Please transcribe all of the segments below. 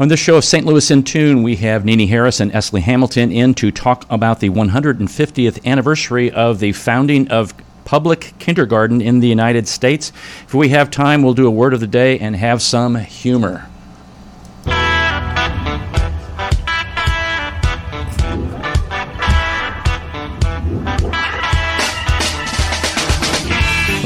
On this show of St. Louis in Tune, we have Nini Harris and Esley Hamilton in to talk about the 150th anniversary of the founding of public kindergarten in the United States. If we have time, we'll do a word of the day and have some humor.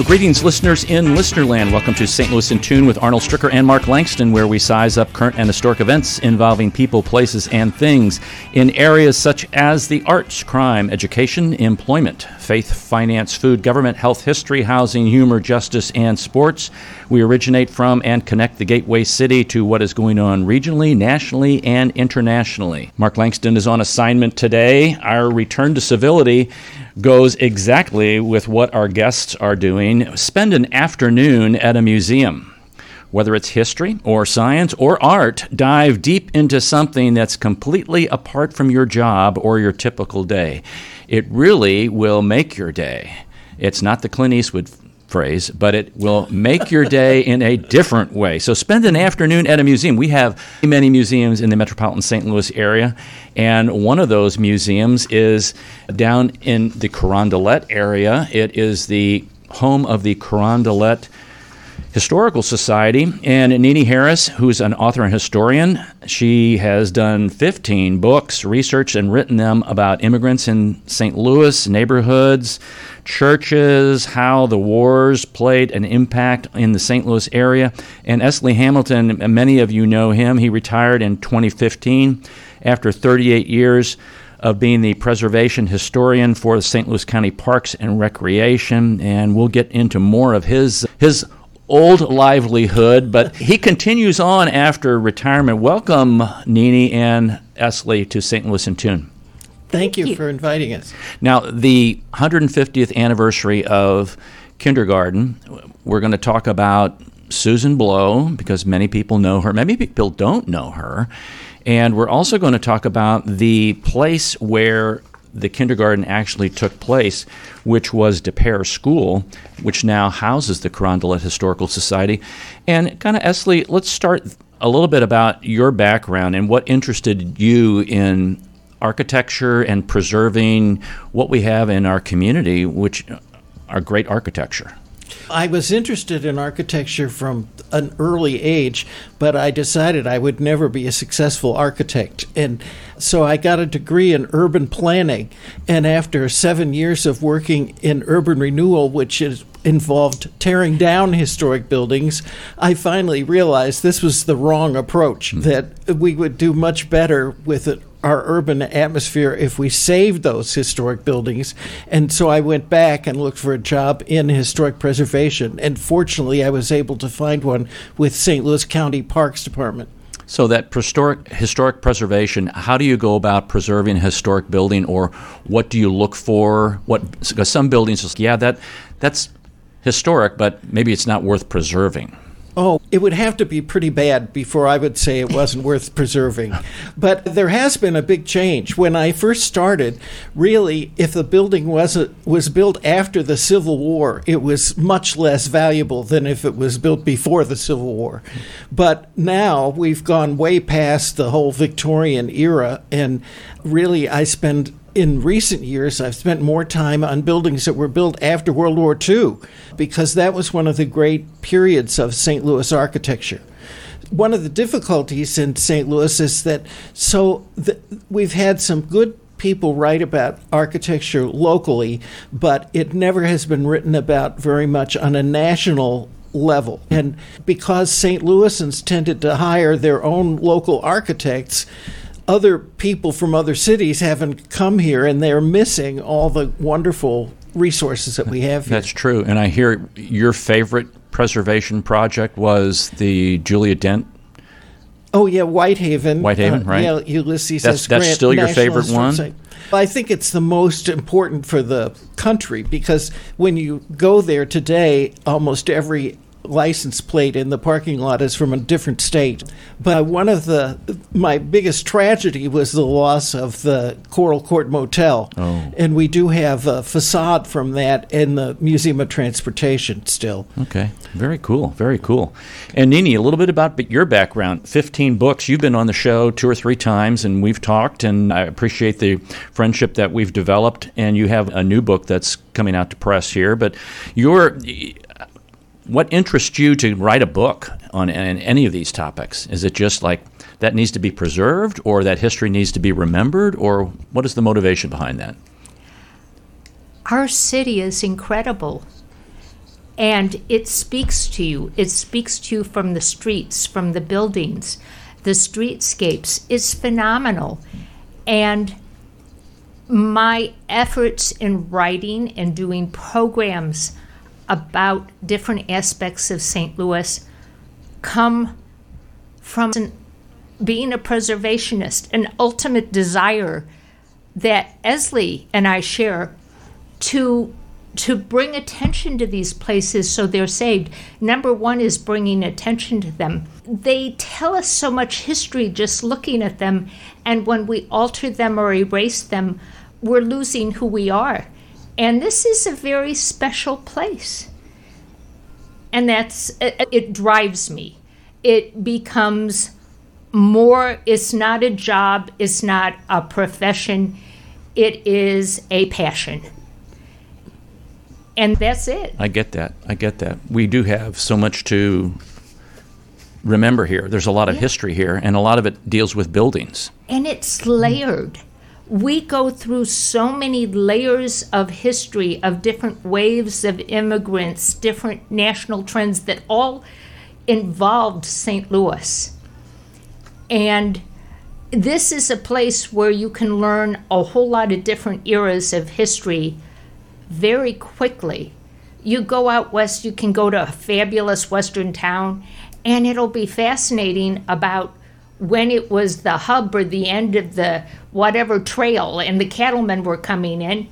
Well, greetings, listeners in Listenerland. Welcome to St. Louis in Tune with Arnold Stricker and Mark Langston, where we size up current and historic events involving people, places, and things in areas such as the arts, crime, education, employment, faith, finance, food, government, health, history, housing, humor, justice, and sports. We originate from and connect the gateway city to what is going on regionally, nationally, and internationally. Mark Langston is on assignment today. Our return to civility goes exactly with what our guests are doing. Spend an afternoon at a museum. Whether it's history or science or art, dive deep into something that's completely apart from your job or your typical day. It really will make your day. It's not the Clint Eastwood phrase, but it will make your day in a different way. So spend an afternoon at a museum. We have many museums in the metropolitan St. Louis area, and one of those museums is down in the Carondelet area. It is the home of the Carondelet Historical Society. And Nini Harris, who's an author and historian, she has done 15 books, researched and written them about immigrants in St. Louis neighborhoods, churches, how the wars played an impact in the St. Louis area. And Esley Hamilton, many of you know him. He retired in 2015 after 38 years of being the preservation historian for the St. Louis County Parks and Recreation, and we'll get into more of his his old livelihood, but he continues on after retirement. Welcome, Nini and Esley, to St. Louis in Tune. Thank you for inviting us. Now, the 150th anniversary of kindergarten, we're going to talk about Susan Blow because many people know her. Many people don't know her. And we're also going to talk about the place where the kindergarten actually took place, which was Des Peres School, which now houses the Carondelet Historical Society. And kind of, Esley, let's start a little bit about your background and what interested you in architecture and preserving what we have in our community, which uh, are great architecture. I was interested in architecture from an early age, but I decided I would never be a successful architect. And so I got a degree in urban planning. And after seven years of working in urban renewal, which is involved tearing down historic buildings, I finally realized this was the wrong approach, mm-hmm. that we would do much better with it our urban atmosphere if we saved those historic buildings. And so I went back and looked for a job in historic preservation. And fortunately, I was able to find one with St. Louis County Parks Department. So that historic historic preservation, how do you go about preserving a historic building, or what do you look for? What because some buildings, just yeah, that that's historic, but maybe it's not worth preserving. Oh, it would have to be pretty bad before I would say it wasn't worth preserving. But there has been a big change. When I first started, really, if the building was a, was built after the Civil War, it was much less valuable than if it was built before the Civil War. But now we've gone way past the whole Victorian era, and really, I spend in recent years, I've spent more time on buildings that were built after World War II because that was one of the great periods of St. Louis architecture. One of the difficulties in St. Louis is that so the, we've had some good people write about architecture locally, but it never has been written about very much on a national level. And because St. Louisans tended to hire their own local architects, other people from other cities haven't come here and they're missing all the wonderful resources that we have here. That's true. And I hear your favorite preservation project was the Julia Dent. Oh yeah, Whitehaven. Whitehaven, uh, right? Yeah, Ulysses that's, S. Grant. That's still your favorite one. Site. I think it's the most important for the country because when you go there today, almost every license plate in the parking lot is from a different state. But one of the my biggest tragedy was the loss of the Coral Court Motel, Oh. and we do have a facade from that in the Museum of Transportation still. Okay, very cool, very cool. And Nini, a little bit about your background. Fifteen books. You've been on the show two or three times, and we've talked. And I appreciate the friendship that we've developed. And you have a new book that's coming out to press here. But your what interests you to write a book on an- any of these topics? Is it just like that needs to be preserved, or that history needs to be remembered, or what is the motivation behind that? Our city is incredible. And it speaks to you. It speaks to you from the streets, from the buildings, the streetscapes. It's phenomenal. And my efforts in writing and doing programs about different aspects of St. Louis come from being a preservationist, an ultimate desire that Esley and I share to to bring attention to these places so they're saved. Number one is bringing attention to them. They tell us so much history just looking at them, and when we alter them or erase them, we're losing who we are. And this is a very special place. And that's it, it drives me. It becomes more, it's not a job, it's not a profession, it is a passion. And that's it. I get that. I get that. We do have so much to remember here. There's a lot of Yeah. history here, and a lot of it deals with buildings. And it's layered. We go through so many layers of history, of different waves of immigrants, different national trends that all involved St. Louis. And this is a place where you can learn a whole lot of different eras of history very quickly. You go out west, you can go to a fabulous western town, and it'll be fascinating about when it was the hub or the end of the whatever trail and the cattlemen were coming in,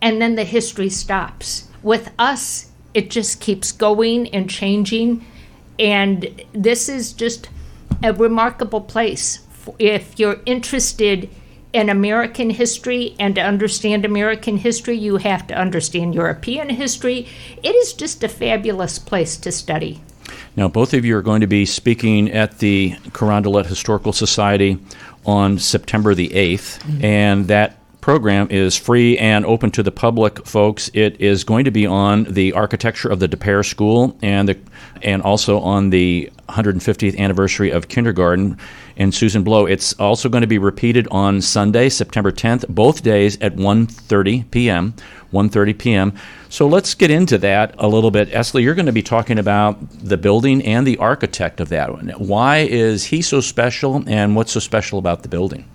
and then the history stops. With us, it just keeps going and changing, and this is just a remarkable place. If you're interested in American history and to understand American history, you have to understand European history. It is just a fabulous place to study. Now, both of you are going to be speaking at the Carondelet Historical Society on September the 8th, mm-hmm. and that program is free and open to the public, folks. It is going to be on the architecture of the Des Peres School and the, and also on the 150th anniversary of kindergarten and Susan Blow. It's also going to be repeated on Sunday, September 10th, both days at 1:30 p.m. 1:30 p.m. So let's get into that a little bit. Esley, you're going to be talking about the building and the architect of that one. Why is he so special, and what's so special about the building?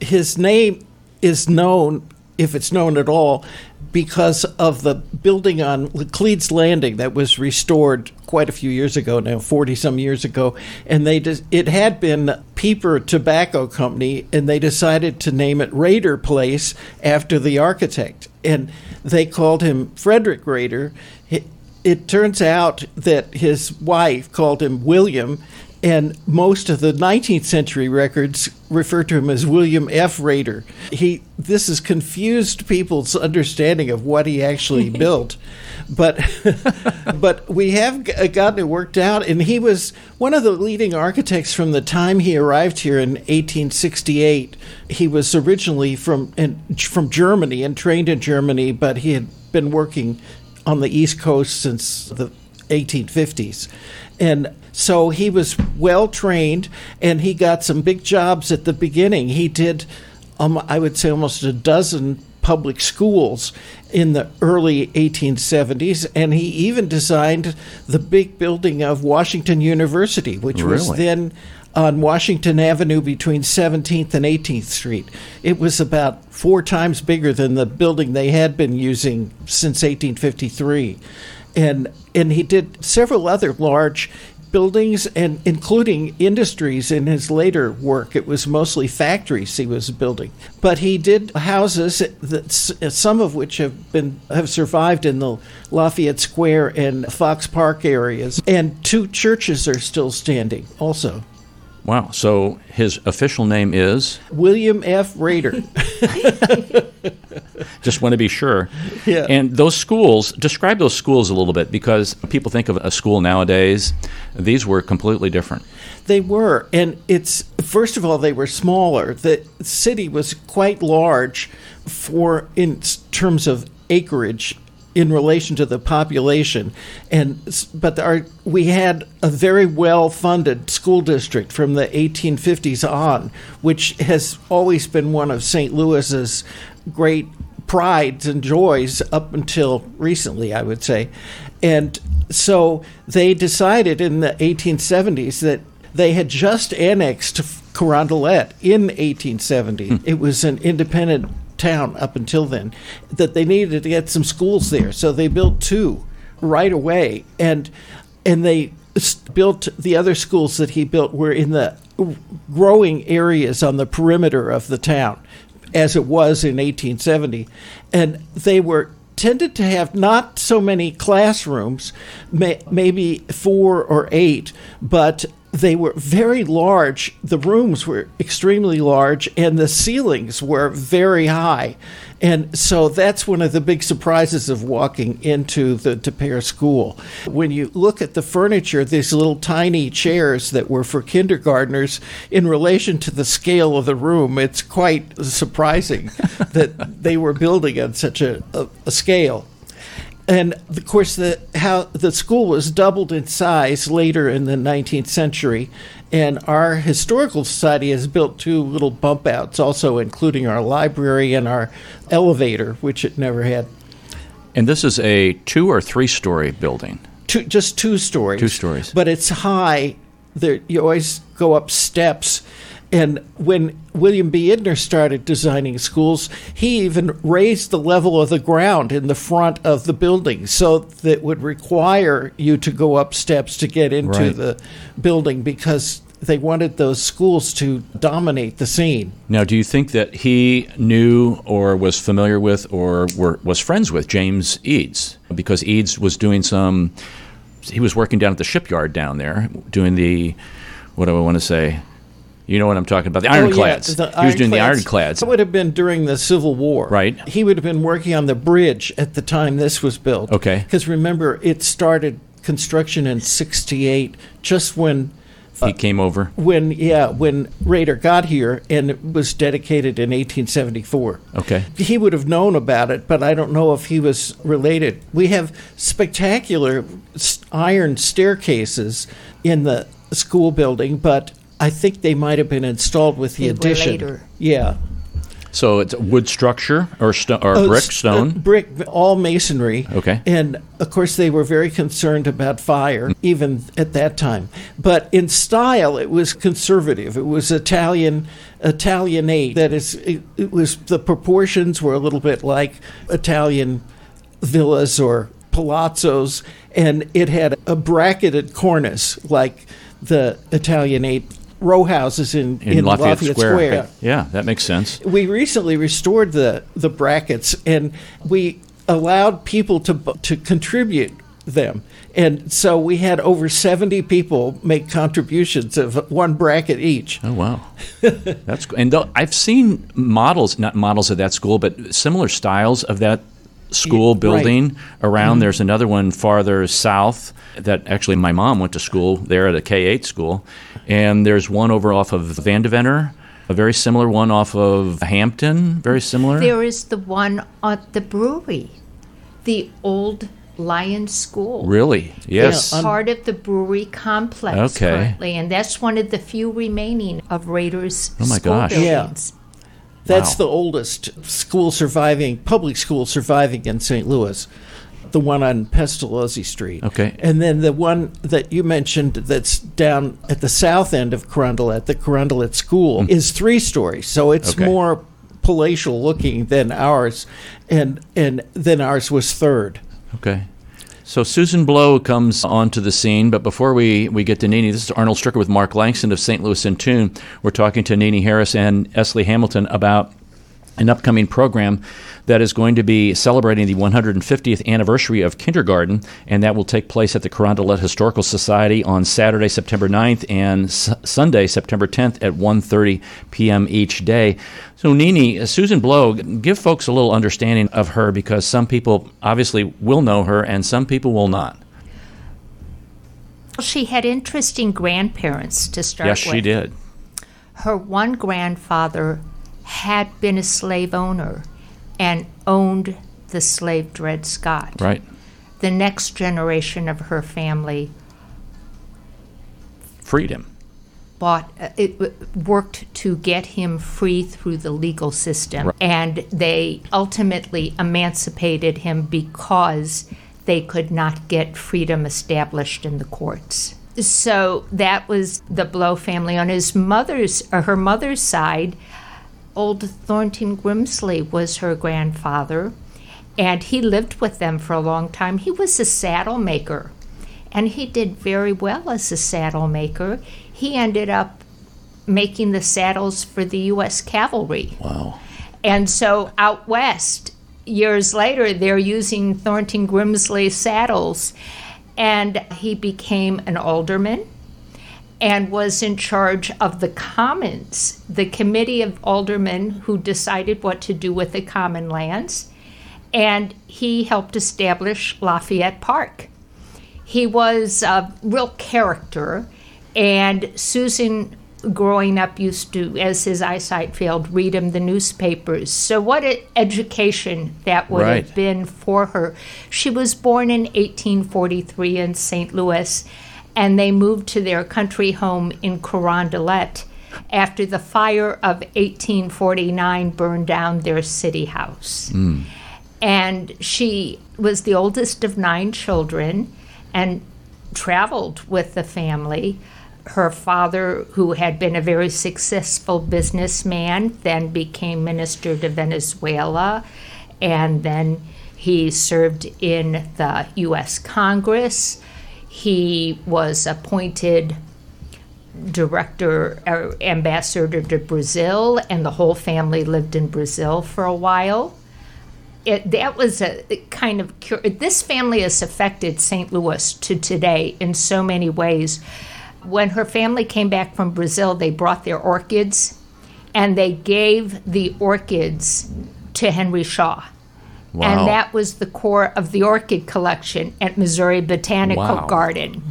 His name is known, if it's known at all, because of the building on Laclede's Landing that was restored quite a few years ago now, 40 some years ago. And they just, it had been Peeper Tobacco Company, and they decided to name it Raeder Place after the architect. And they called him Frederick Raeder. It, it turns out that his wife called him William, and most of the 19th century records refer to him as William F. Raeder. He this has confused people's understanding of what he actually built, but but we have uh, gotten it worked out. And he was one of the leading architects from the time he arrived here in 1868. He was originally from in, from Germany and trained in Germany, but he had been working on the East Coast since the 1850s. And so he was well trained and he got some big jobs at the beginning. He did, um, I would say, almost a dozen public schools in the early 1870s, and he even designed the big building of Washington University, which was then on Washington Avenue between 17th and 18th Street. It was about four times bigger than the building they had been using since 1853. And and he did several other large buildings and including industries in his later work. It was mostly factories he was building, but he did houses that some of which have been have survived in the Lafayette Square and Fox Park areas, and two churches are still standing also. Wow. So his official name is William F. Raeder. Just want to be sure. Yeah. And those schools, describe those schools a little bit because people think of a school nowadays. These were completely different. They were. And it's, first of all, they were smaller. The city was quite large for, in terms of acreage in relation to the population. And but our, we had a very well funded school district from the 1850s on, which has always been one of St. Louis's great prides and joys up until recently, I would say. And so they decided in the 1870s that they had just annexed Carondelet in 1870. Hmm. It was an independent town up until then, that they needed to get some schools there. So they built two right away, and and they built the other schools that he built were in the growing areas on the perimeter of the town, as it was in 1870, and they were tended to have not so many classrooms, may, maybe four or eight, but they were very large. The rooms were extremely large, and the ceilings were very high. And so that's one of the big surprises of walking into the Des Peres school. When you look at the furniture, these little tiny chairs that were for kindergartners, in relation to the scale of the room, it's quite surprising that they were building on such a, a, a scale and of course the how the school was doubled in size later in the 19th century. And our historical society has built two little bump outs also including our library and our elevator which it never had. And this is a two or three story building? Two, just two stories. Two stories. But it's high. There you always go up steps and when William B. Idner started designing schools, he even raised the level of the ground in the front of the building so that would require you to go up steps to get into right. the building because they wanted those schools to dominate the scene. Now, do you think that he knew or was familiar with or were, was friends with James Eads? Because Eads was doing some, he was working down at the shipyard down there doing the, what do I want to say? You know what I'm talking about? The ironclads. Oh, yeah, he was doing the ironclads. That would have been during the Civil War. Right. He would have been working on the bridge at the time this was built. Okay. Because remember, it started construction in 68, just when. Uh, he came over? When, yeah, when Raeder got here and it was dedicated in 1874. Okay. He would have known about it, but I don't know if he was related. We have spectacular iron staircases in the school building, but I think they might have been installed with the they addition. Yeah. So it's wood structure or, sto- or uh, brick, stone? Uh, brick, all masonry. Okay. And of course, they were very concerned about fire, mm. even at that time. But in style, it was conservative. It was Italian, Italianate. That is, it, it was the proportions were a little bit like Italian villas or palazzos, and it had a bracketed cornice like the Italianate row houses in, in, in Lafayette, Lafayette Square. Square. Yeah, that makes sense. We recently restored the, the brackets and we allowed people to, to contribute them. And so we had over 70 people make contributions of one bracket each. Oh, wow. That's And I've seen models, not models of that school, but similar styles of that school building right. around. Mm-hmm. There's another one farther south that actually my mom went to school there at a K 8 school. And there's one over off of Vandeventer, a very similar one off of Hampton, very similar. There is the one at the brewery, the old Lyon School. Really? Yes. Yeah, part of the brewery complex okay. currently, and that's one of the few remaining of Raeder's. oh my school gosh. buildings. Yeah. That's wow. the oldest school surviving, public school surviving in St. Louis the one on Pestalozzi Street. Okay. And then the one that you mentioned that's down at the south end of Carondelet, the Carondelet School, mm. is three stories. So it's okay. more palatial looking than ours, and and then ours was third. Okay. So Susan Blow comes onto the scene, but before we, we get to Nini, this is Arnold Stricker with Mark Langston of St. Louis in Tune. We're talking to Nini Harris and Esley Hamilton about an upcoming program that is going to be celebrating the 150th anniversary of kindergarten, and that will take place at the Carondelet Historical Society on Saturday, September 9th, and S- Sunday, September 10th at 1.30 p.m. each day. So, Nini, uh, Susan Blow, give folks a little understanding of her because some people obviously will know her and some people will not. She had interesting grandparents to start yes, with. she did. Her one grandfather had been a slave owner and owned the slave Dred Scott. Right. The next generation of her family Freed him. bought uh, it w- worked to get him free through the legal system Right. and they ultimately emancipated him because they could not get freedom established in the courts so that was the blow family on his mother's or her mother's side old thornton grimsley was her grandfather and he lived with them for a long time he was a saddle maker and he did very well as a saddle maker. He ended up making the saddles for the U.S. cavalry. Wow. And so out west, years later, they're using Thornton Grimsley saddles. And he became an alderman and was in charge of the commons, the committee of aldermen who decided what to do with the common lands. And he helped establish Lafayette Park he was a real character and susan growing up used to as his eyesight failed read him the newspapers so what an education that would Right. have been for her she was born in 1843 in st louis and they moved to their country home in carondelet after the fire of 1849 burned down their city house hmm. and she was the oldest of nine children and traveled with the family. Her father, who had been a very successful businessman, then became minister to Venezuela, and then he served in the U.S. Congress. He was appointed director or ambassador to Brazil, and the whole family lived in Brazil for a while it, that was a kind of this family has affected St. Louis to today in so many ways. When her family came back from Brazil, they brought their orchids and they gave the orchids to Henry Shaw. Wow. And that was the core of the orchid collection at Missouri Botanical Wow. Garden.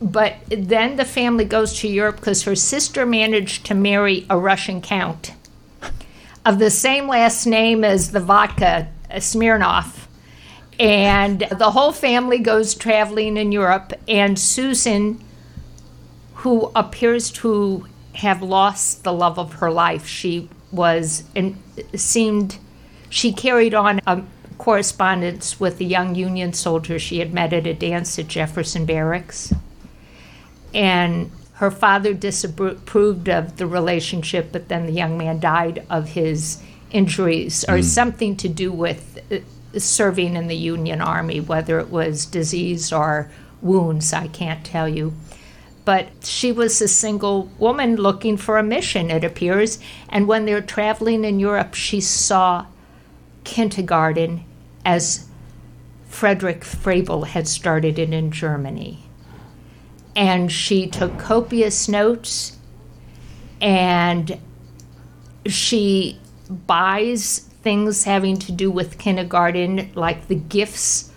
But then the family goes to Europe because her sister managed to marry a Russian count of the same last name as the vodka, uh, Smirnoff. And the whole family goes traveling in Europe, and Susan, who appears to have lost the love of her life, she was and seemed she carried on a correspondence with a young Union soldier she had met at a dance at Jefferson Barracks and her father disapproved of the relationship, but then the young man died of his injuries or something to do with uh, serving in the Union Army, whether it was disease or wounds, I can't tell you. But she was a single woman looking for a mission, it appears. And when they're traveling in Europe, she saw kindergarten as Frederick Froebel had started it in Germany. And she took copious notes and she buys things having to do with kindergarten like the gifts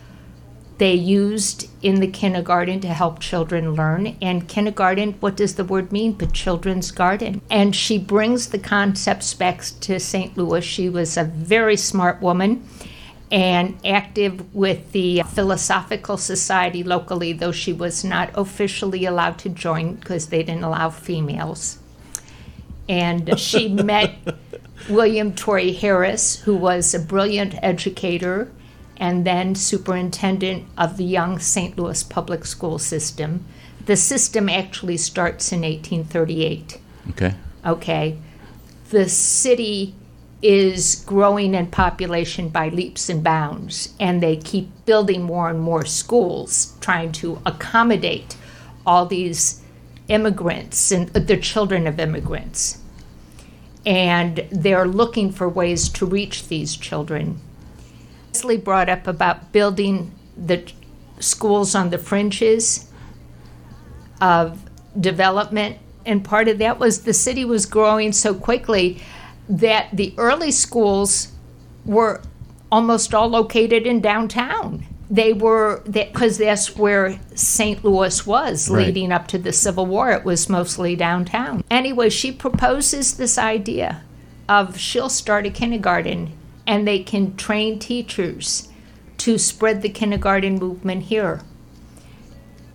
they used in the kindergarten to help children learn. And kindergarten what does the word mean? But children's garden. And she brings the concepts back to st louis. She was a very smart woman and active with the Philosophical Society locally, though she was not officially allowed to join because they didn't allow females. And she met William Torrey Harris, who was a brilliant educator and then superintendent of the young St. Louis public school system. The system actually starts in 1838 Okay. okay, the city is growing in population by leaps and bounds, and they keep building more and more schools, trying to accommodate all these immigrants and uh, the children of immigrants. And they're looking for ways to reach these children. Esley brought up about building the schools on the fringes of development, and part of that was the city was growing so quickly that the early schools were almost all located in downtown. They were because that, that's where St. Louis was Right. leading up to the Civil War. It was mostly downtown. Anyway, she proposes this idea of she'll start a kindergarten and they can train teachers to spread the kindergarten movement here.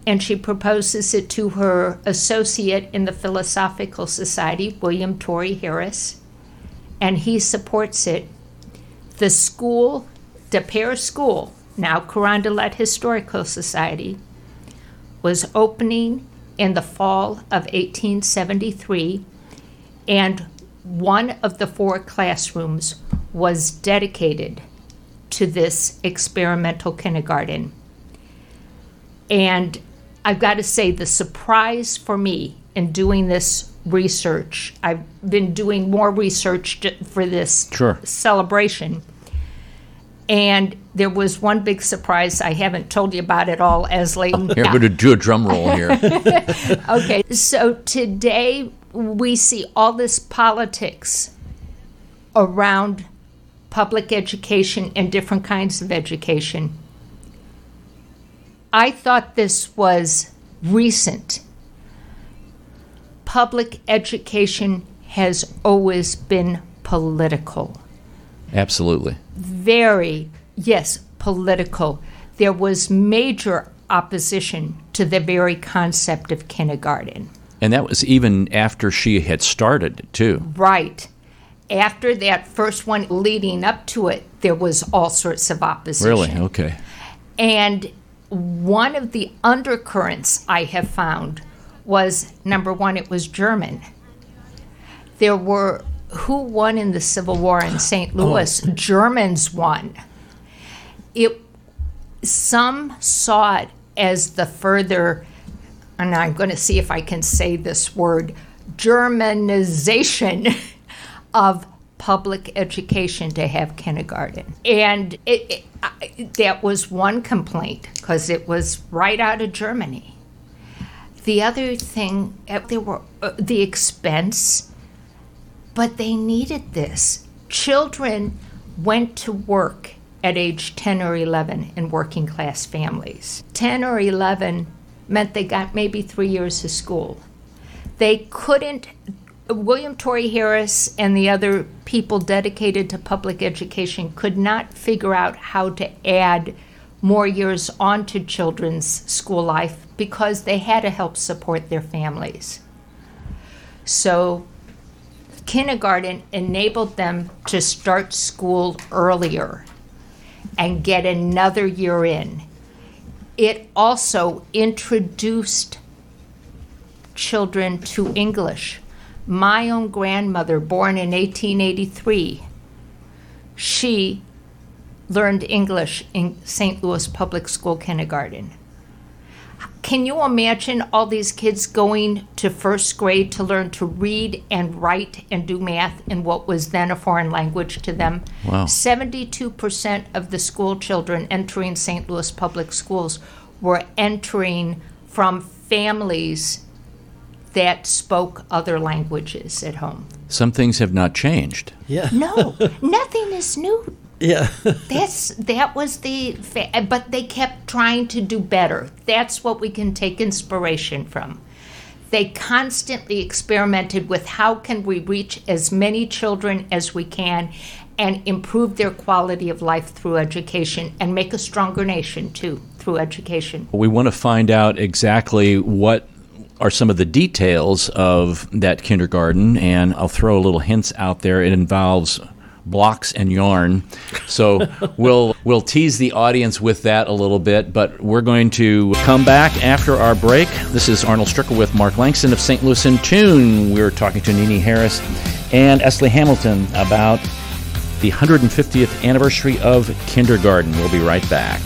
And she proposes it to her associate in the Philosophical Society, William Torrey Harris and he supports it. The school, Des Peres School, now Carondelet Historical Society, was opening in the fall of 1873, and one of the four classrooms was dedicated to this experimental kindergarten. And I've got to say, the surprise for me in doing this research, I've been doing more research for this Sure. celebration. And there was one big surprise I haven't told you about at all, Esley. Here, I'm going to do a drum roll here. Okay, so today we see all this politics around public education and different kinds of education. I thought this was recent. Public education has always been political Absolutely. very, yes, political. There was major opposition to the very concept of kindergarten. And that was even after she had started, too. Right. After that first one leading up to it, there was all sorts of opposition. Really? Okay. And one of the undercurrents I have found was number one, it was German. There were who won in the Civil War in St. Oh. Louis? Germans won. It some saw it as the further, and I'm going to see if I can say this word, Germanization of public education to have kindergarten. And it, it, I, that was one complaint because it was right out of Germany. The other thing, uh, there were uh, the expense, but they needed this. Children went to work at age 10 or 11 in working class families. 10 or 11 meant they got maybe three years of school. They couldn't, William Torrey Harris and the other people dedicated to public education could not figure out how to add more years onto children's school life because they had to help support their families. So kindergarten enabled them to start school earlier and get another year in. It also introduced children to English. My own grandmother, born in 1883, she learned English in St. Louis Public School kindergarten. Can you imagine all these kids going to first grade to learn to read and write and do math in what was then a foreign language to them? Wow. 72% of the school children entering St. Louis public schools were entering from families that spoke other languages at home. Some things have not changed. Yeah. No, nothing is new. Yeah. That's that was the fa- but they kept trying to do better. That's what we can take inspiration from. They constantly experimented with how can we reach as many children as we can and improve their quality of life through education and make a stronger nation too through education. We want to find out exactly what are some of the details of that kindergarten, and I'll throw a little hints out there. It involves blocks and yarn, so we'll we'll tease the audience with that a little bit. But we're going to come back after our break. This is Arnold Stricker with Mark Langston of St. Louis in Tune. We're talking to Nini Harris and Esley Hamilton about the 150th anniversary of kindergarten. We'll be right back.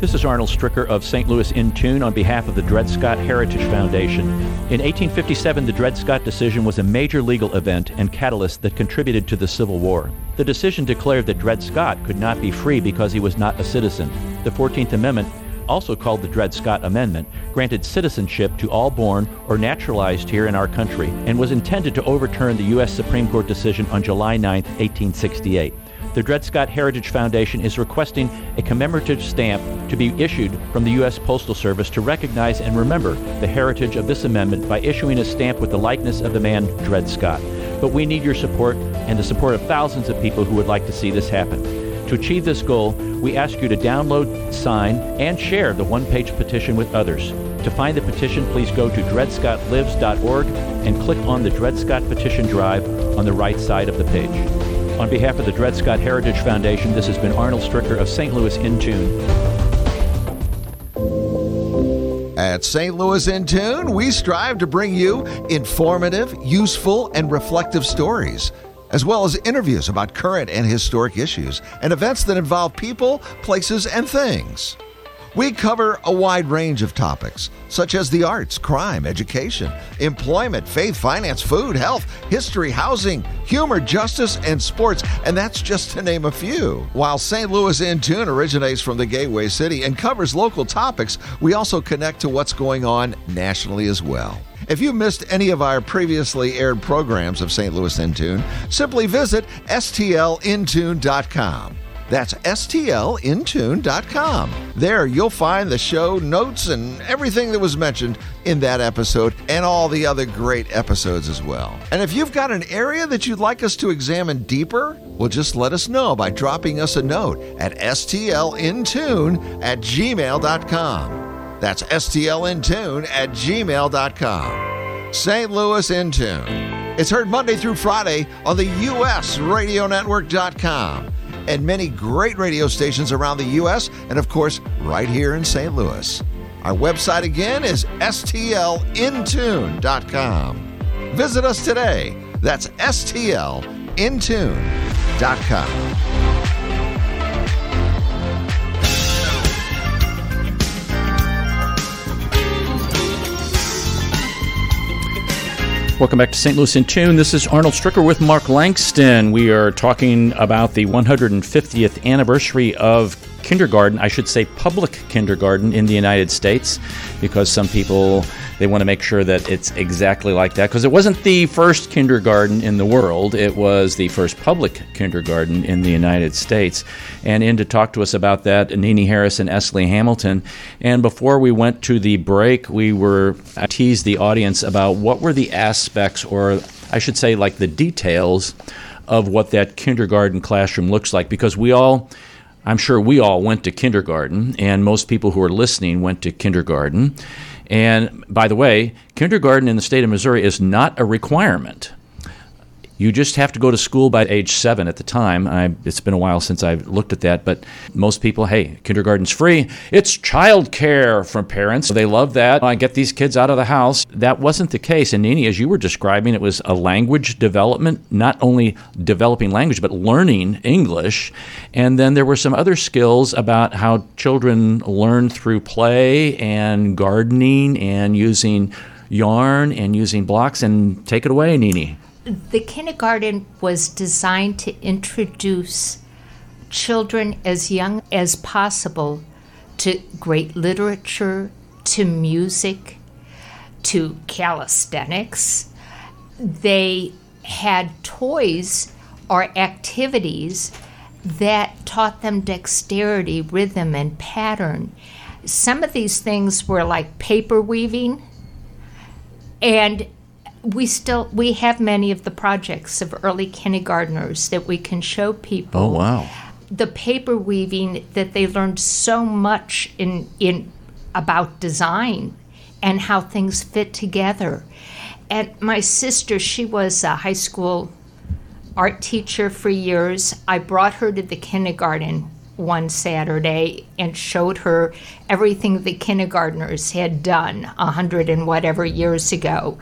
This is Arnold Stricker of St. Louis in Tune on behalf of the Dred Scott Heritage Foundation. In 1857, the Dred Scott decision was a major legal event and catalyst that contributed to the Civil War. The decision declared that Dred Scott could not be free because he was not a citizen. The 14th Amendment, also called the Dred Scott Amendment, granted citizenship to all born or naturalized here in our country and was intended to overturn the U.S. Supreme Court decision on July 9, 1868 the Dred Scott Heritage Foundation is requesting a commemorative stamp to be issued from the U.S. Postal Service to recognize and remember the heritage of this amendment by issuing a stamp with the likeness of the man Dred Scott. But we need your support and the support of thousands of people who would like to see this happen. To achieve this goal, we ask you to download, sign, and share the one page petition with others. To find the petition, please go to dredscottlives.org and click on the Dred Scott Petition Drive on the right side of the page. On behalf of the Dred Scott Heritage Foundation, this has been Arnold Stricker of St. Louis in Tune. At St. Louis in Tune, we strive to bring you informative, useful, and reflective stories, as well as interviews about current and historic issues and events that involve people, places, and things. We cover a wide range of topics, such as the arts, crime, education, employment, faith, finance, food, health, history, housing, humor, justice, and sports, and that's just to name a few. While St. Louis in Tune originates from the Gateway City and covers local topics, we also connect to what's going on nationally as well. If you missed any of our previously aired programs of St. Louis in Tune, simply visit stlintune.com. That's stlintune.com. There you'll find the show notes and everything that was mentioned in that episode and all the other great episodes as well. And if you've got an area that you'd like us to examine deeper, well, just let us know by dropping us a note at stlintune at gmail.com. That's stlintune at gmail.com. St. Louis in Tune. It's heard Monday through Friday on the USRadioNetwork.com and many great radio stations around the U.S. and, of course, right here in St. Louis. Our website again is stlintune.com. Visit us today. That's stlintune.com. Welcome back to St. Louis in Tune. This is Arnold Stricker with Mark Langston. We are talking about the 150th anniversary of kindergarten, I should say public kindergarten in the United States, because some people they want to make sure that it's exactly like that because it wasn't the first kindergarten in the world, it was the first public kindergarten in the United States. And in to talk to us about that, Nini Harris and Esley Hamilton. And before we went to the break, we were I teased the audience about what were the aspects or I should say like the details of what that kindergarten classroom looks like because we all I'm sure we all went to kindergarten, and most people who are listening went to kindergarten. And by the way, kindergarten in the state of Missouri is not a requirement. You just have to go to school by age seven at the time. I, it's been a while since I've looked at that, but most people, hey, kindergarten's free. It's child care from parents. They love that. I get these kids out of the house. That wasn't the case. And Nini, as you were describing, it was a language development, not only developing language, but learning English. And then there were some other skills about how children learn through play and gardening and using yarn and using blocks. And take it away, Nini the kindergarten was designed to introduce children as young as possible to great literature, to music, to calisthenics. They had toys or activities that taught them dexterity, rhythm, and pattern. Some of these things were like paper weaving, and we still we have many of the projects of early kindergartners that we can show people. Oh wow. The paper weaving that they learned so much in in about design and how things fit together. And my sister, she was a high school art teacher for years. I brought her to the kindergarten one Saturday and showed her everything the kindergartners had done a hundred and whatever years ago.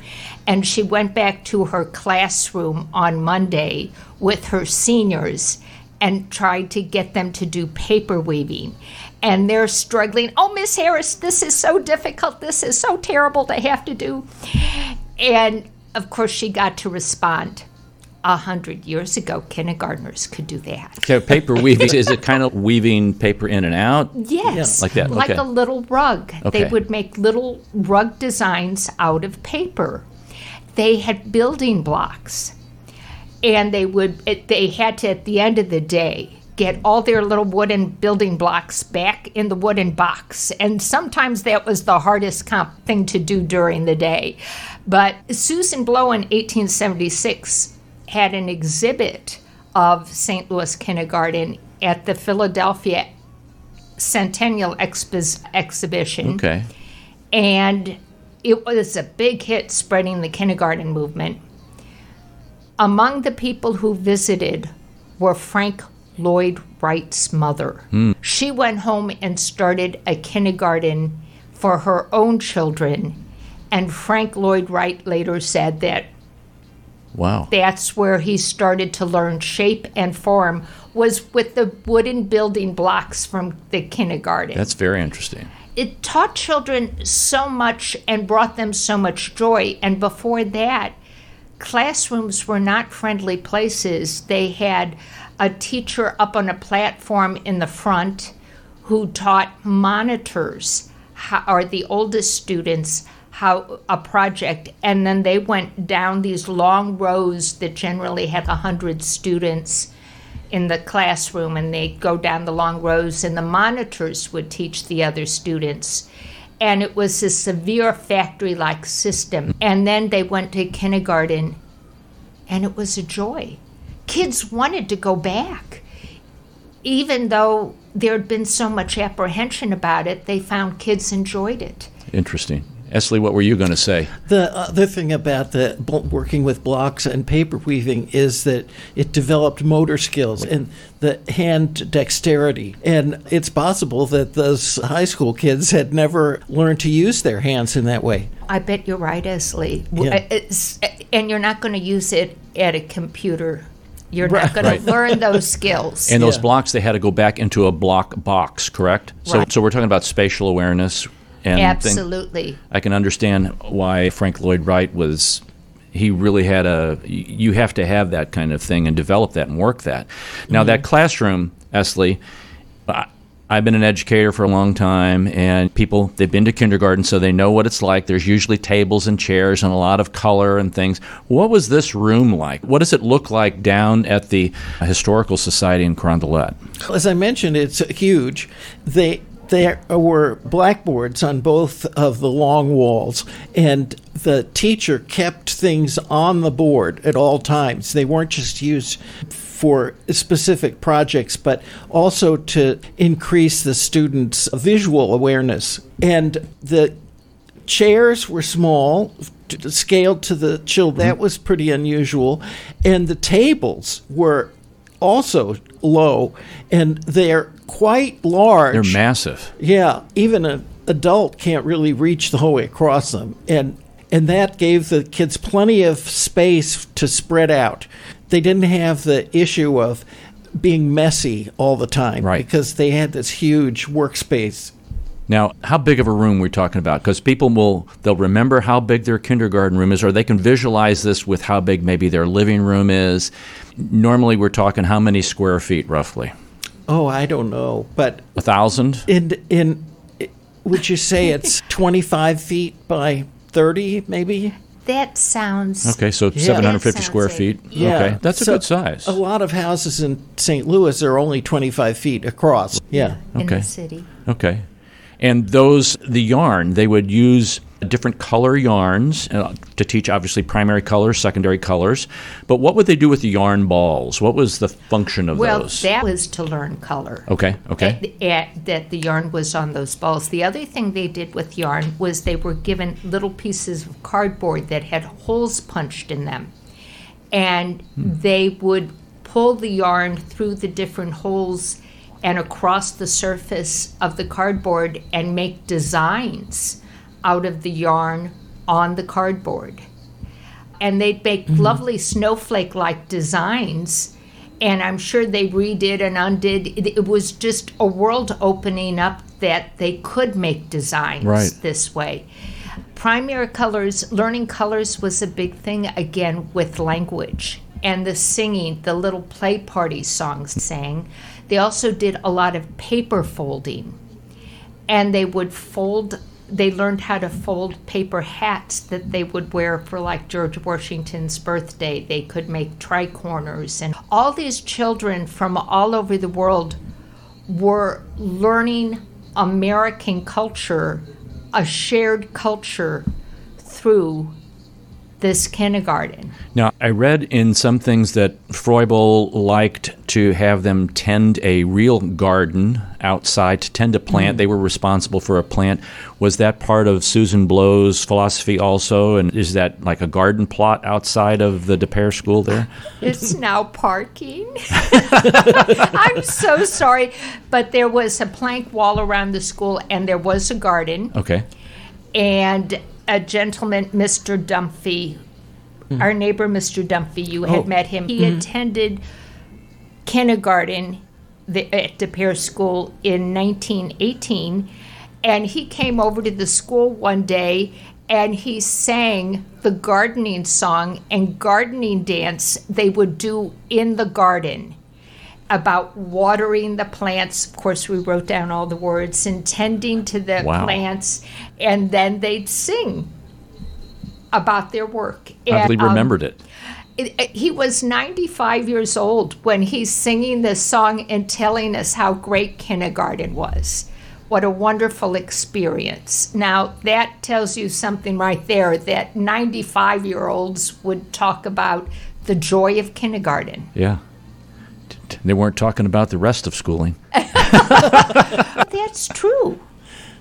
And she went back to her classroom on Monday with her seniors and tried to get them to do paper weaving. And they're struggling. Oh, Miss Harris, this is so difficult. This is so terrible to have to do. And of course, she got to respond. A hundred years ago, kindergartners could do that. Okay, paper weaving is it kind of weaving paper in and out? Yes, Like that, like okay. a little rug. Okay. They would make little rug designs out of paper. They had building blocks, and they would. It, they had to at the end of the day get all their little wooden building blocks back in the wooden box, and sometimes that was the hardest comp thing to do during the day. But Susan Blow in 1876 had an exhibit of St. Louis Kindergarten at the Philadelphia Centennial Expo- Exhibition. Okay. And it was a big hit spreading the kindergarten movement. Among the people who visited were Frank Lloyd Wright's mother. Hmm. She went home and started a kindergarten for her own children. And Frank Lloyd Wright later said that Wow. that's where he started to learn shape and form was with the wooden building blocks from the kindergarten That's very interesting. It taught children so much and brought them so much joy. And before that, classrooms were not friendly places. They had a teacher up on a platform in the front who taught monitors how, or the oldest students how a project and then they went down these long rows that generally had a hundred students in the classroom and they'd go down the long rows and the monitors would teach the other students. And it was a severe factory like system. And then they went to kindergarten and it was a joy. Kids wanted to go back. Even though there had been so much apprehension about it they found kids enjoyed it. Interesting. Esley, what were you going to say? The other thing about the working with blocks and paper weaving is that it developed motor skills and the hand dexterity. And it's possible that those high school kids had never learned to use their hands in that way. i bet you're right esley Yeah. Uh, it's, and you're not going to use it at a computer you're Right. not going Right. to learn those skills And those Yeah. blocks, they had to go back into a block box, correct? So, Right. so we're talking about spatial awareness and thing- absolutely I can understand why Frank Lloyd Wright was. He really had a. You have to have that kind of thing and develop that and work that. Now that mm-hmm. classroom, Esley, I, I've been an educator for a long time, and people they've been to kindergarten, so they know what it's like. There's usually tables and chairs and a lot of color and things. What was this room like? What does it look like down at the Historical Society in Carondelet? As I mentioned, it's huge. They there were blackboards on both of the long walls, and the teacher kept things on the board at all times. They weren't just used for specific projects, but also to increase the students' visual awareness. And the chairs were small scaled to the children that mm-hmm. was pretty unusual and the tables were also low and they're quite large They're massive. yeah even an adult can't really reach the whole way across them and and that gave the kids plenty of space to spread out they didn't have the issue of being messy all the time Right. because they had this huge workspace Now, how big of a room we're talking about? Because people will they'll remember how big their kindergarten room is, or they can visualize this with how big maybe their living room is. Normally, we're talking how many square feet, roughly? Oh i don't know but A thousand? in in would you say it's 25 feet by 30 maybe That sounds. Okay, so Yeah. 750 square sounds feet. like- Okay, that's a good size. a lot of houses in st louis are only 25 feet across yeah In Okay. the city. Okay. And those, the yarn, they would use different color yarns uh, to teach, obviously, primary colors, secondary colors. But what would they do with the yarn balls? What was the function of Well, those? that was to learn color. okay, okay. At- at- that the yarn was on those balls. The other thing they did with yarn was they were given little pieces of cardboard that had holes punched in them. And Hmm. they would pull the yarn through the different holes and across the surface of the cardboard and make designs out of the yarn on the cardboard. And they'd make mm-hmm. lovely snowflake like designs. And I'm sure they redid and undid. It, it, was just a world opening up that they could make designs right. this way. Primary colors, learning colors was a big thing again with language and the singing, the little play party songs sang. They also did a lot of paper folding. And they would fold, they learned how to fold paper hats that they would wear for like George Washington's birthday. They could make tricorners. And all these children from all over the world were learning American culture, a shared culture through this kindergarten. Now, I read in some things that Froebel liked to have them tend a real garden outside, to tend a plant. Mm. They were responsible for a plant. Was that part of Susan Blow's philosophy also? And is that like a garden plot outside of the Des Peres school there? It's now parking. I'm so sorry. But there was a plank wall around the school and there was a garden. Okay. And a gentleman, Mr. Dumphy, mm-hmm. our neighbor, Mr. Dumphy. You had oh. met him. He mm-hmm. attended kindergarten the, at Des Peres School in 1918, and he came over to the school one day and he sang the gardening song and gardening dance they would do in the garden about watering the plants. Of course, we wrote down all the words and tending to the wow. plants, and then they'd sing about their work. I really um, remembered it. It, it. He was 95 years old when he's singing this song and telling us how great kindergarten was. What a wonderful experience. Now, that tells you something right there that 95 year olds would talk about the joy of kindergarten. Yeah. They weren't talking about the rest of schooling. That's true.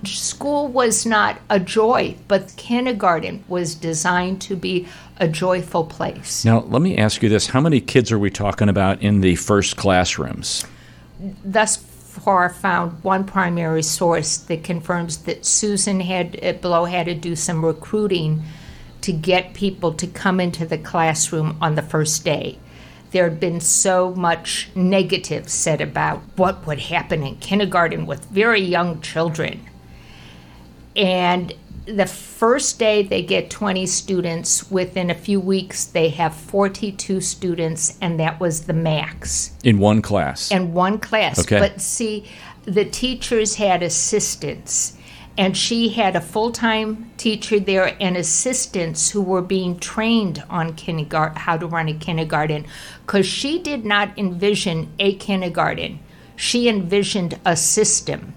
School was not a joy, but kindergarten was designed to be a joyful place. Now, let me ask you this. How many kids are we talking about in the first classrooms? Thus far, found one primary source that confirms that Susan had uh, Blow had to do some recruiting to get people to come into the classroom on the first day there had been so much negative said about what would happen in kindergarten with very young children. And the first day they get 20 students, within a few weeks they have 42 students, and that was the max. In one class? In one class. Okay. But see, the teachers had assistants and she had a full-time teacher there and assistants who were being trained on kindergarten how to run a kindergarten. Because she did not envision a kindergarten. She envisioned a system.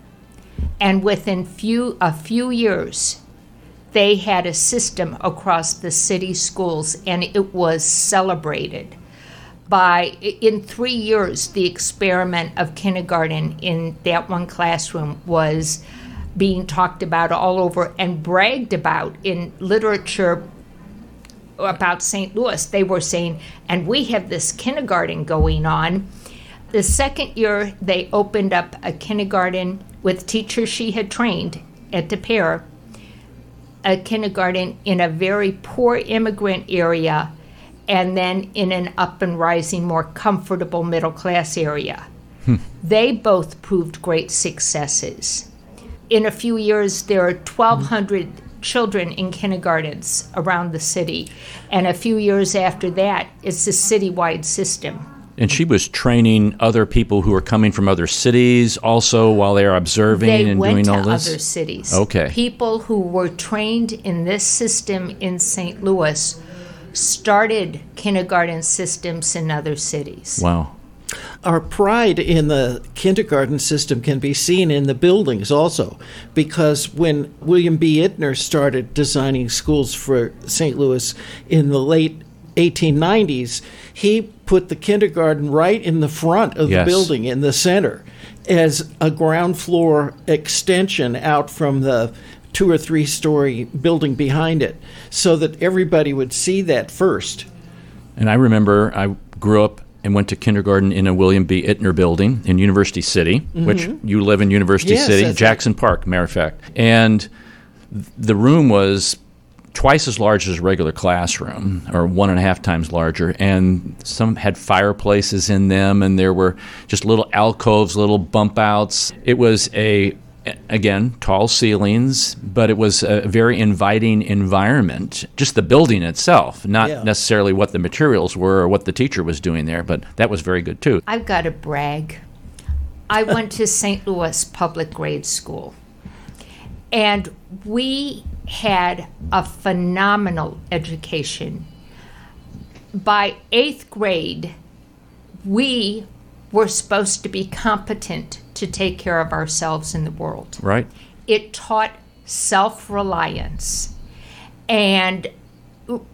And within few a few years they had a system across the city schools and it was celebrated by in 3 years the experiment of kindergarten in that one classroom was being talked about all over and bragged about in literature about St. Louis. They were saying, and we have this kindergarten going on. The second year, they opened up a kindergarten with teachers she had trained at Des Peres, a kindergarten in a very poor immigrant area, and then in an up and rising, more comfortable middle class area. Hmm. They both proved great successes in a few years, there are mm-hmm. 1,200 children in kindergartens around the city. And a few years after that, it's a citywide system. And she was training other people who were coming from other cities also while they're observing they and doing all this? other cities. Okay. People who were trained in this system in St. Louis started kindergarten systems in other cities. Wow. Our pride in the kindergarten system can be seen in the buildings also, because when William B. Ittner started designing schools for St. Louis in the late 1890s, he put the kindergarten right in the front of yes. the building, in the center, as a ground floor extension out from the two or three story building behind it, so that everybody would see that first. And I remember I grew up and went to kindergarten in a William B. Ittner building in University City, which mm-hmm. you live in University Yes, City, Jackson Park, matter of fact. And the room was twice as large as a regular classroom, or one and a half times larger. And some had fireplaces in them, and there were just little alcoves, little bump outs. It was a Again, tall ceilings, but it was a very inviting environment. Just the building itself, not Yeah. necessarily what the materials were or what the teacher was doing there, but that was very good too. I've got to brag. I went to St. Louis Public Grade School, and we had a phenomenal education. By eighth grade, we were supposed to be competent to take care of ourselves in the world. Right? it taught self-reliance. And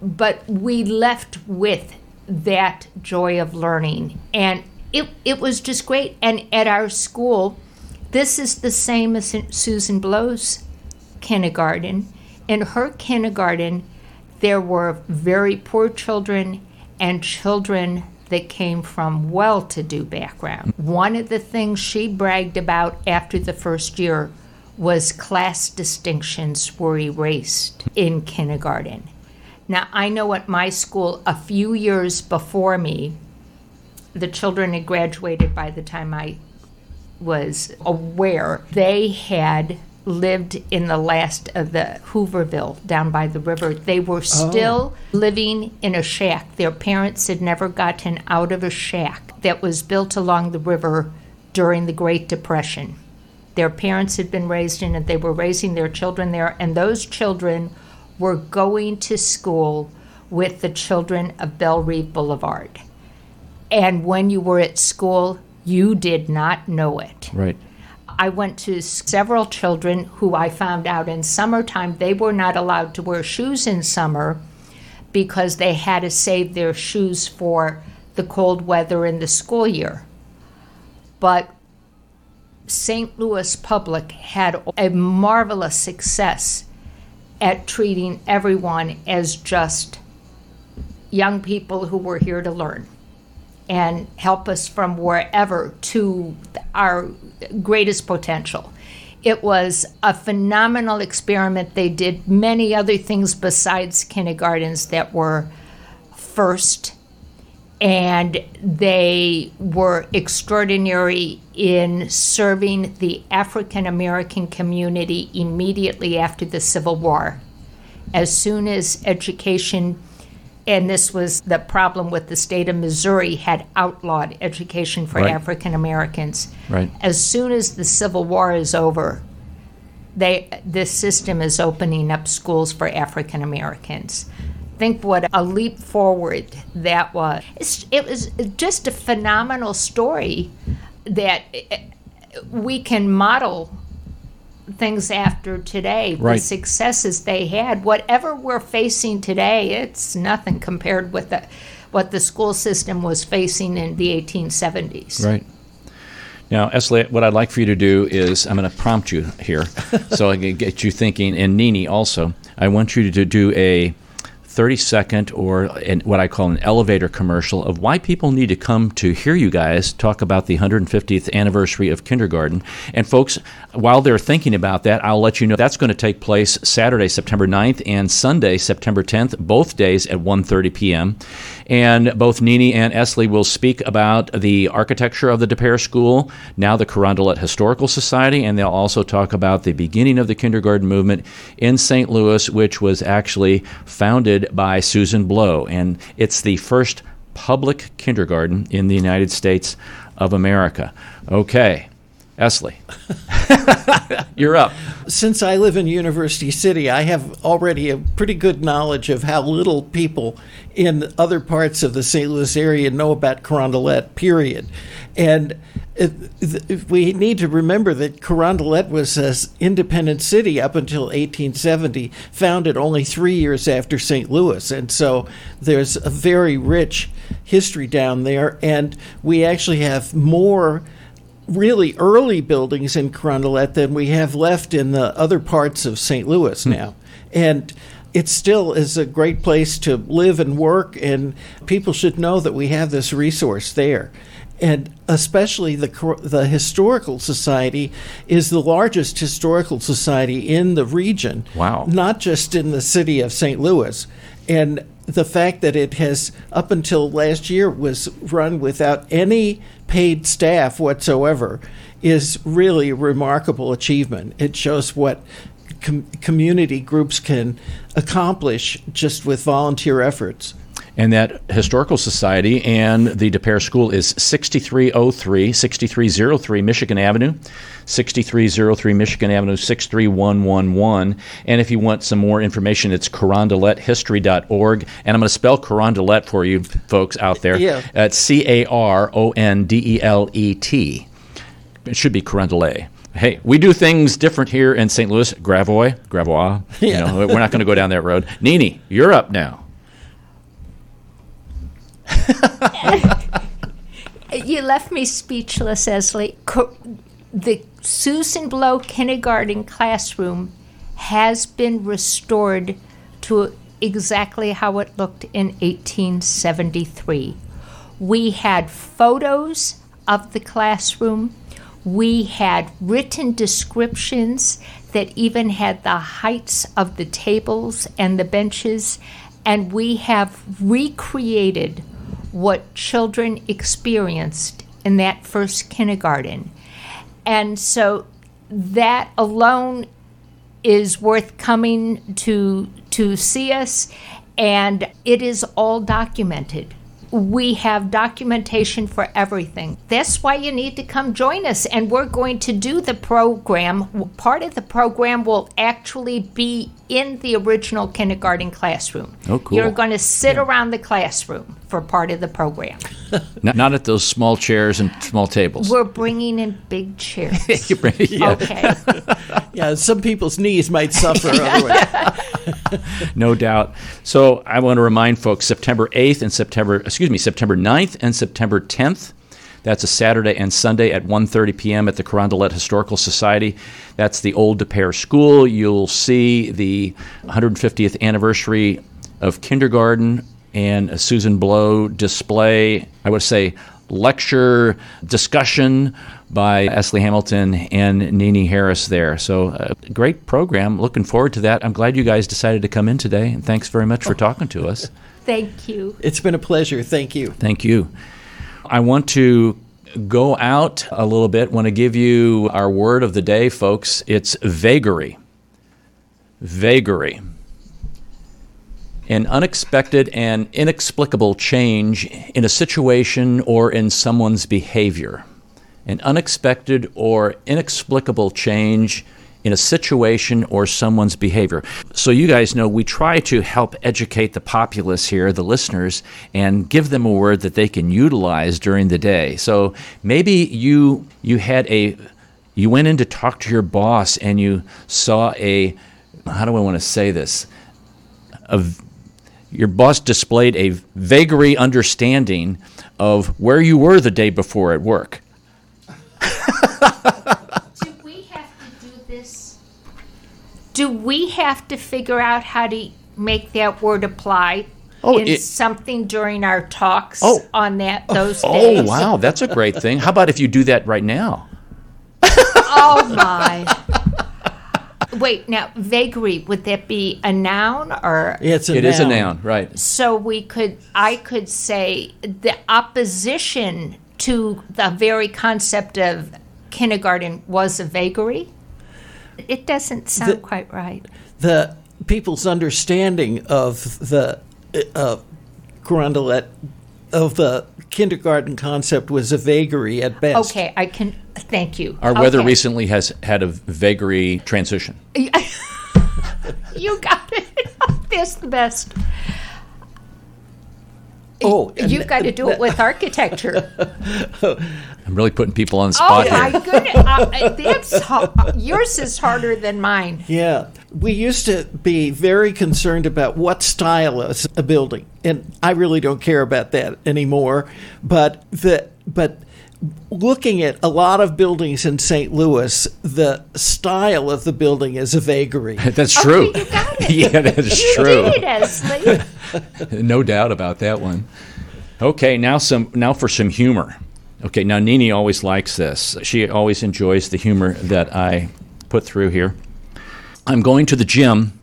but we left with that joy of learning. And it, it was just great. And at our school this is the same as susan blow's kindergarten. In her kindergarten there were very poor children and children that came from well-to-do background one of the things she bragged about after the first year was class distinctions were erased in kindergarten. Now, I know at my school, a few years before me, the children had graduated by the time I was aware. They had lived in the last of the Hooverville down by the river. They were oh. still living in a shack. Their parents had never gotten out of a shack that was built along the river during the Great Depression. Their parents had been raised in it, they were raising their children there, and those children were going to school with the children of Belle Boulevard. And when you were at school, you did not know it. Right. I went to several children who I found out in summertime they were not allowed to wear shoes in summer because they had to save their shoes for the cold weather in the school year. But St. Louis Public had a marvelous success at treating everyone as just young people who were here to learn and help us from wherever to our greatest potential. It was a phenomenal experiment. They did many other things besides kindergartens that were first, and they were extraordinary in serving the African American community immediately after the Civil War. As soon as education and this was the problem with the state of Missouri had outlawed education for Right. African Americans. Right. As soon as the Civil War is over, they this system is opening up schools for African Americans. Think what a leap forward that was. It's, it was just a phenomenal story that eh, we can model things after today. The successes they had, whatever we're facing today, it's nothing compared with the, what the school system was facing in the 1870s. Right. Now, Esley, what I'd like for you to do is I'm going to prompt you here so I can get you thinking, and Nini also. I want you to do a 30 second or an, what I call an elevator commercial of why people need to come to hear you guys talk about the 150th anniversary of kindergarten. And folks, while they're thinking about that, I'll let you know that's going to take place Saturday, September 9th and Sunday, September 10th, both days at 1:30 p.m. And both Nini and Esley will speak about the architecture of the Des Peres School, now the Carondelet Historical Society, and they'll also talk about the beginning of the kindergarten movement in St. Louis, which was actually founded by Susan Blow. And it's the first public kindergarten in the United States of America. Okay, Esley, you're up. Since I live in University City, I have already a pretty good knowledge of how little people in other parts of the St. Louis area know about Carondelet, period. And it, it, we need to remember that Carondelet was an independent city up until 1870, founded only three years after St. Louis. And so there's a very rich history down there. And we actually have more really early buildings in Carondelet than we have left in the other parts of St. Louis hmm. now. And it still is a great place to live and work, and people should know that we have this resource there. And especially the the historical society is the largest historical society in the region. Wow! Not just in the city of St. Louis, and the fact that it has up until last year was run without any paid staff whatsoever is really a remarkable achievement. It shows what com- community groups can accomplish just with volunteer efforts. And that Historical Society and the Des Peres School is 6303, 6303 Michigan Avenue, 6303 Michigan Avenue, 63111. And if you want some more information, it's carondelethistory.org. And I'm going to spell Carondelet for you folks out there. Yeah. It's C A R O N D E L E T. It should be Carondelet. Hey, we do things different here in St. Louis. Gravois, Gravois. You Yeah. know, we're not going to go down that road. Nini, you're up now. You left me speechless, Esley. The Susan Blow kindergarten classroom has been restored to exactly how it looked in 1873. We had photos of the classroom. We had written descriptions that even had the heights of the tables and the benches. And we have recreated what children experienced in that first kindergarten. And so that alone is worth coming to to see us and it is all documented. We have documentation for everything. That's why you need to come join us and we're going to do the program. Part of the program will actually be in the original kindergarten classroom. Oh, cool. You're going to sit around the classroom for part of the program. Not, not at those small chairs and small tables. We're bringing in big chairs. You bring- yeah, Okay. Yeah, some people's knees might suffer otherwise. no doubt. So I want to remind folks September 8th and September, excuse me, September 9th and September 10th. That's a Saturday and Sunday at 1:30 p.m. at the Carondelet Historical Society. That's the old Des Peres School. You'll see the 150th anniversary of kindergarten and a Susan Blow display. I would say lecture discussion by Esley Hamilton and Nini Harris there. So, a great program. Looking forward to that. I'm glad you guys decided to come in today, and thanks very much for talking to us. Thank you. It's been a pleasure. Thank you. Thank you. I want to go out a little bit. Want to give you our word of the day, folks. It's vagary. Vagary. An unexpected and inexplicable change in a situation or in someone's behavior. An unexpected or inexplicable change in a situation or someone's behavior. So, you guys know we try to help educate the populace here, the listeners, and give them a word that they can utilize during the day. So, maybe you you had a you went in to talk to your boss and you saw a how do I want to say this? A, your boss displayed a vagary understanding of where you were the day before at work. Do we have to do this? Do we have to figure out how to make that word apply Oh, in it- something during our talks Oh. on that those Oh, days? Oh wow, that's a great thing. How about if you do that right now? Oh my. Wait, now vagary would that be a noun or It's a It noun. is a noun, right? so we could I could say the opposition to the very concept of kindergarten was a vagary? It doesn't sound The- quite right. The people's understanding of the uh, Carondelet of the kindergarten concept was a vagary at best. Okay, I can thank you. Our weather recently has had a vagary transition. You got it. That's the best. Oh, You've got to do it with architecture. I'm really putting people on the Oh spot my here. goodness, uh, that's ha- yours is harder than mine. Yeah, we used to be very concerned about what style is a building, and I really don't care about that anymore. But the but looking at a lot of buildings in St. Louis, the style of the building is a vagary. That's true. you got it. yeah, that's You true. did it, Esley. no doubt about that one. Okay, now some now for some humor. Okay, now Nini always likes this. She always enjoys the humor that I put through here. I'm going to the gym.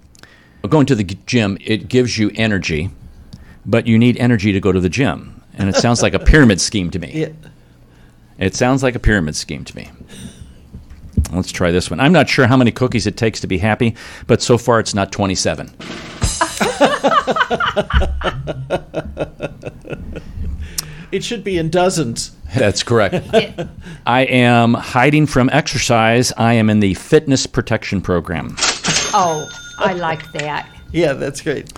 Going to the gym, it gives you energy, but you need energy to go to the gym. And it sounds like a pyramid scheme to me. Yeah. It sounds like a pyramid scheme to me. Let's try this one. I'm not sure how many cookies it takes to be happy, but so far it's not 27. It should be in dozens. That's correct. I am hiding from exercise. I am in the fitness protection program. Oh, I like that. Yeah, that's great.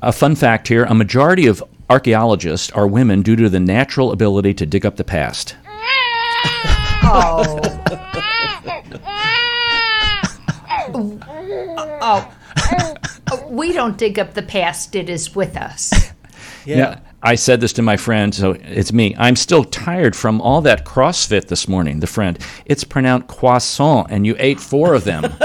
A fun fact here a majority of archaeologists are women due to the natural ability to dig up the past. Oh. Oh. oh. We don't dig up the past, it is with us. Yeah. Now, I said this to my friend, so it's me. I'm still tired from all that CrossFit this morning. The friend, it's pronounced croissant, and you ate four of them.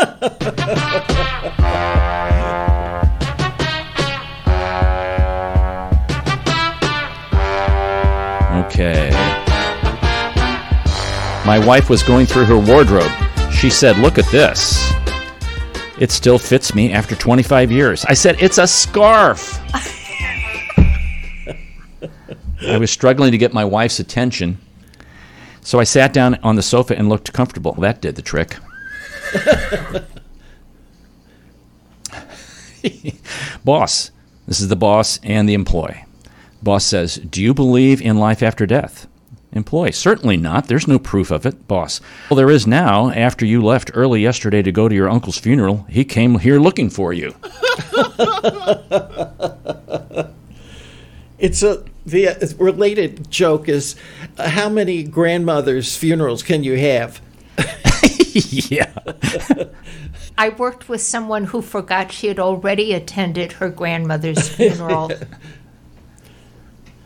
okay. My wife was going through her wardrobe. She said, Look at this. It still fits me after 25 years. I said, It's a scarf. I was struggling to get my wife's attention. So I sat down on the sofa and looked comfortable. That did the trick. boss, this is the boss and the employee. Boss says, Do you believe in life after death? Employee, certainly not. There's no proof of it. Boss, well, there is now. After you left early yesterday to go to your uncle's funeral, he came here looking for you. It's a the uh, related joke is uh, how many grandmothers' funerals can you have? yeah. I worked with someone who forgot she had already attended her grandmother's funeral.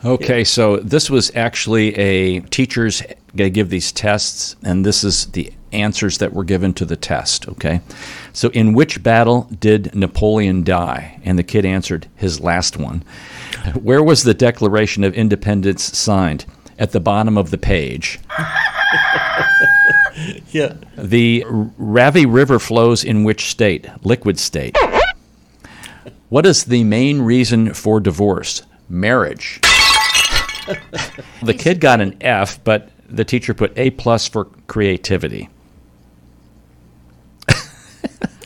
Okay, so this was actually a teachers they give these tests, and this is the answers that were given to the test. Okay, so in which battle did Napoleon die? And the kid answered his last one. Where was the Declaration of Independence signed? At the bottom of the page. Yeah. The Ravi River flows in which state? Liquid state. What is the main reason for divorce? Marriage. the kid got an F, but the teacher put A plus for creativity.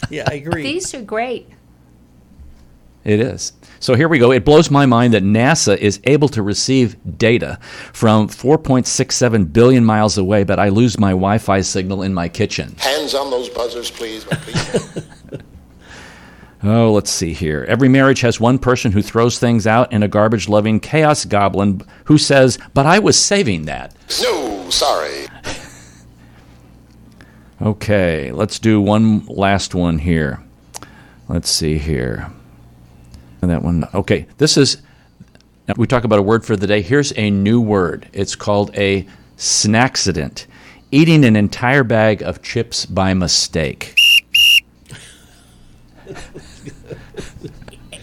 Yeah, I agree. These are great. It is. So here we go. It blows my mind that NASA is able to receive data from 4.67 billion miles away, but I lose my Wi Fi signal in my kitchen. Hands on those buzzers, please. please. Oh, let's see here. Every marriage has one person who throws things out and a garbage loving chaos goblin who says, But I was saving that. no, sorry. Okay, let's do one last one here. Let's see here. And that one. Okay, this is. We talk about a word for the day. Here's a new word. It's called a snacksident. Eating an entire bag of chips by mistake.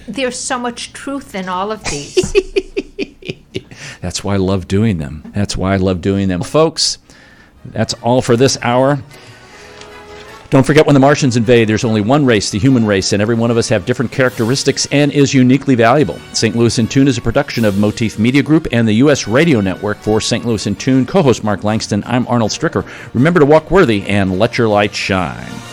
There's so much truth in all of these. That's why I love doing them. That's why I love doing them. Folks, that's all for this hour. Don't forget when the Martians invade, there's only one race, the human race, and every one of us have different characteristics and is uniquely valuable. St. Louis in Tune is a production of Motif Media Group and the U.S. Radio Network for St. Louis in Tune. Co host Mark Langston, I'm Arnold Stricker. Remember to walk worthy and let your light shine.